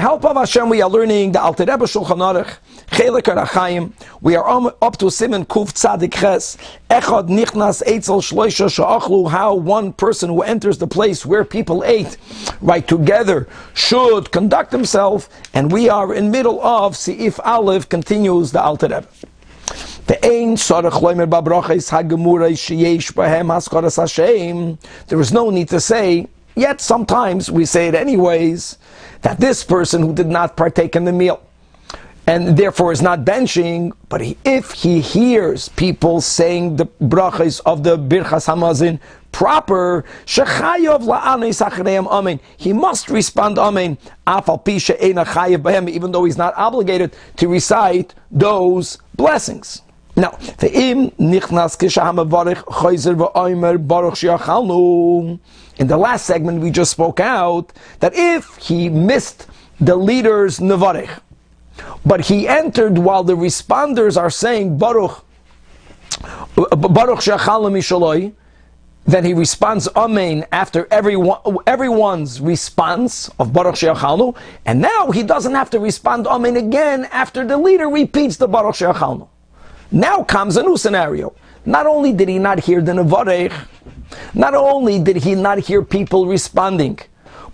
help of Hashem, we are learning the Alter Rebbe Shulchan Aruch, Chelik Orach Chayim. We are up to Simon Kuf Tzadik Ches. Echad Nichnas Eitzel Shloisha Sha'achlu. How one person who enters the place where people ate, right together, should conduct himself. And we are in middle of Seif Aleph. Continues the Alter Rebbe. There is no need to say, yet sometimes we say it anyways, that this person who did not partake in the meal and therefore is not benching, but he, if he hears people saying the brachas of the Birchas Hamazon proper. He must respond amen, even though he's not obligated to recite those blessings. Now, in the last segment we just spoke out that if he missed the leader's nevarich, but he entered while the responders are saying Baruch Baruch Shachalom then he responds Amen after everyone, everyone's response of Baruch She'achalnu, and now he doesn't have to respond Amen again after the leader repeats the Baruch She'achalnu. Now comes a new scenario. Not only did he not hear the Nevarech, not only did he not hear people responding,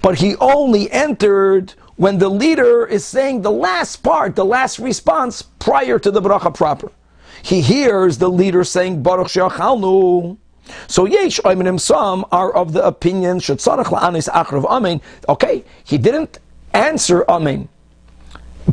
but he only entered when the leader is saying the last part, the last response prior to the bracha proper. He hears the leader saying Baruch She'achalnu. So yesh oiminim some are of the opinion shetzarach la'anis achrav amen. Okay, he didn't answer amen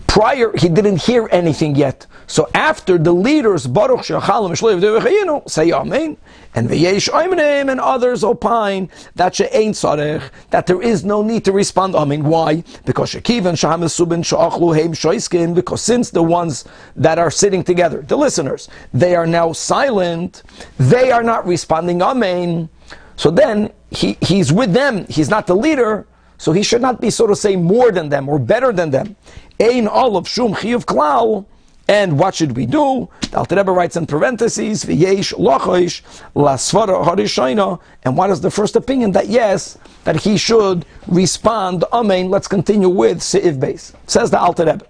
prior he didn't hear anything yet. So after the leaders Baruch She'achalnu say Amen, and the V'yesh Oimrim and others opine that she'ain sarech that there is no need to respond Amen. Why? Because shekivan shahamesubin sha'achlu heim shoiskin because since the ones that are sitting together, the listeners, they are now silent, they are not responding Amen. So then he, he's with them. He's not the leader. So he should not be, so to say, more than them or better than them. Ein olav shum chiyuv klal. And what should we do? The Alter Rebbe writes in parentheses, v'yesh lochoish lasvara harishayna. And what is the first opinion? That yes, that he should respond, amen. Let's continue with Seif Beis. Says the Alter Rebbe.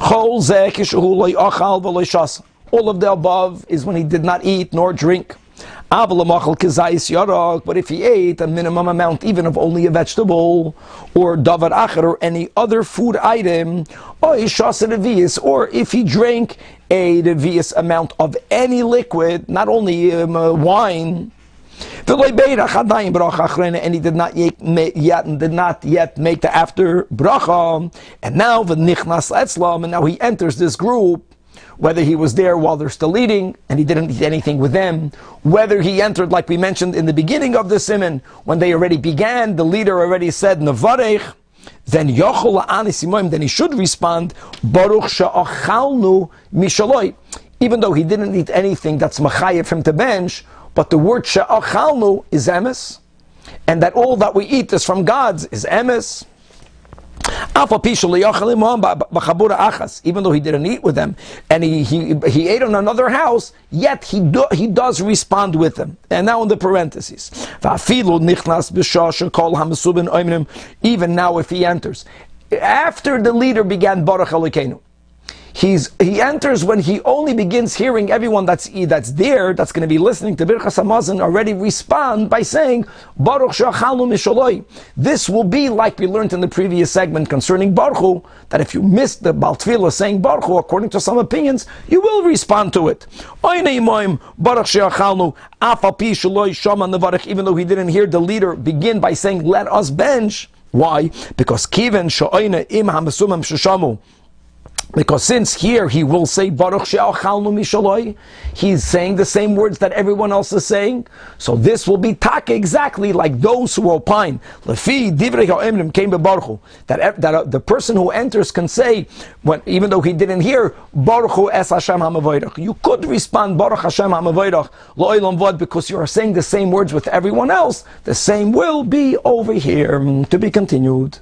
All of the above is when he did not eat nor drink. But if he ate a minimum amount, even of only a vegetable, or davar acher, or any other food item, or if he drank a devious amount of any liquid, not only um, uh, wine, and he did not yet did not yet make the after bracha, and now the nichnas etzlam, and now he enters this group whether he was there while they're still eating and he didn't eat anything with them, whether he entered, like we mentioned in the beginning of the simon, when they already began, the leader already said, Navarech, then Yochol then he should respond, Baruch Sha'achalnu Mishaloi. Even though he didn't eat anything that's Machayev from to bench, but the word Sha'achalnu is emes, and that all that we eat is from God's is emes. Even though he didn't eat with them, and he, he, he ate in another house, yet he, do, he does respond with them. And now in the parentheses. Even now if he enters. After the leader began Baruch Elokeinu, He's, he enters when he only begins hearing everyone that's, that's there, that's going to be listening to Birchas Hamazon, already respond by saying, Baruch Shachalu Mishaloi. This will be like we learned in the previous segment concerning Baruch that if you missed the Baltfila saying Baruch according to some opinions, you will respond to it. Even though he didn't hear the leader begin by saying, let us bench. Why? Because Kiven Sha'oina Im Hamasumam Shashamu. Because since here he will say Baruch She'achalnu Mishaloi, he's saying the same words that everyone else is saying. So this will be taka exactly like those who opine. Lefi Divrei Ha'emrim came Baruch that that uh, the person who enters can say, when even though he didn't hear Baruch Es Hashem Hamavoidach, you could respond Baruch Hashem Hamavoidach Lo'ilam Vod because you are saying the same words with everyone else. The same will be over here to be continued.